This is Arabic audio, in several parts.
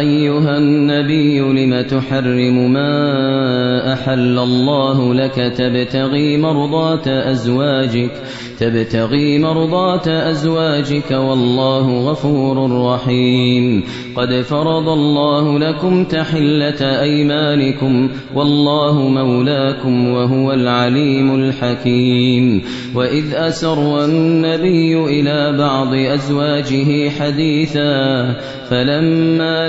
أيها النبي لم تحرم ما أحل الله لك؟ تبتغي مرضات أزواجك تبتغي مرضات أزواجك والله غفور رحيم. قد فرض الله لكم تحلة أيمانكم والله مولاكم وهو العليم الحكيم. وإذ أسر النبي إلى بعض أزواجه حديثا فلما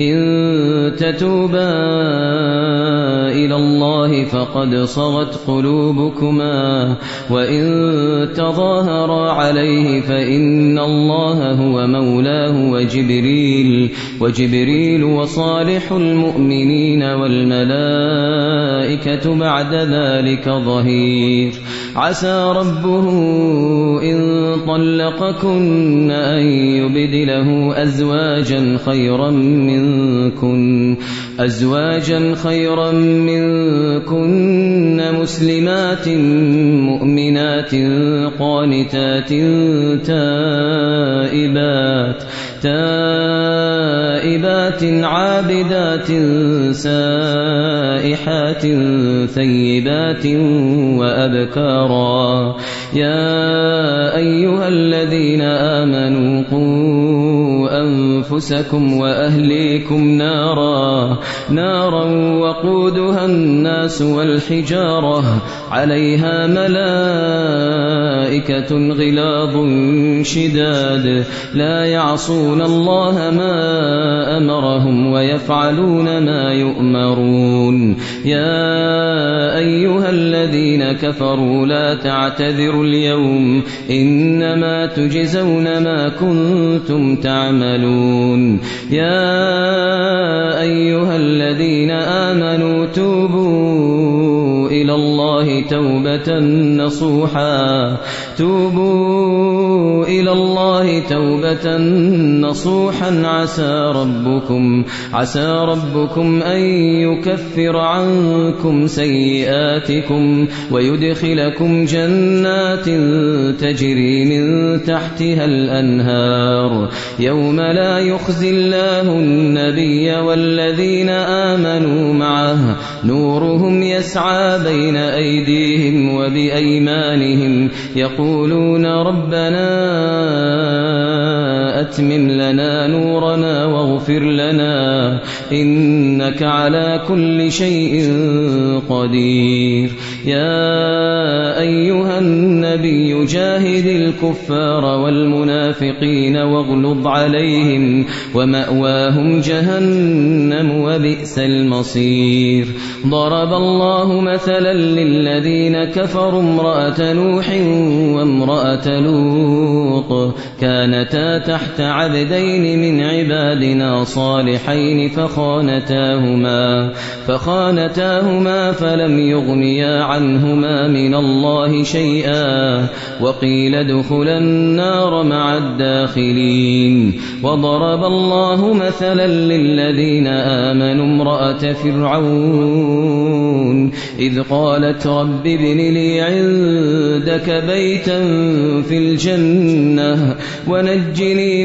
إن تتوبا إلى الله فقد صغت قلوبكما وإن تظاهرا عليه فإن الله هو مولاه وجبريل وجبريل وصالح المؤمنين والملائكة بعد ذلك ظهير. عسى ربه إن طلقكن أن يبدله أزواجا خيرا منكن أزواجا خيرا منكن مسلمات مؤمنات قانتات تائبات تائبات عابدات سائحات ثيبات وأبكارا يا أيها الذين آمنوا قوا أنفسكم وأهليكم نارا نارا وقودها الناس والحجارة عليها ملائكة غلاظ شداد. لا يعصون الله ما أمرهم ويفعلون ما يؤمرون يا أيها الذين كفروا لا تعتذروا اليوم إنما تجزون ما كنتم تعملون يا أيها الذين آمنوا توبوا إلى الله توبة نصوحا توبوا إلى الله توبة نصوحا عسى ربكم عسى ربكم أن يكفر عنكم سيئاتكم ويدخلكم جنات تجري من تحتها الأنهار. يوم لا يخزي الله النبي والذين آمنوا معه نورهم يسعى بين أيديهم وبأيمانهم يقولون ربنا أتمم لنا نورنا واغفر لنا. إنك على كل شيء قدير. يا أيها النبي جاهد الكفار والمنافقين واغلظ عليهم ومأواهم جهنم وبئس المصير. ضرب الله مثلا للذين كفروا امرأة نوح وامرأة لوط. كانتا تحت عبدين من عبادنا صالحين فخانتاهما فخانتاهما فلم يغنيا عنهما من الله شيئا وقيل ادخلا النار مع الداخلين وضرب الله مثلا للذين آمنوا امرأة فرعون إذ قالت رب ابن لي عندك بيتا في الجنة ونجني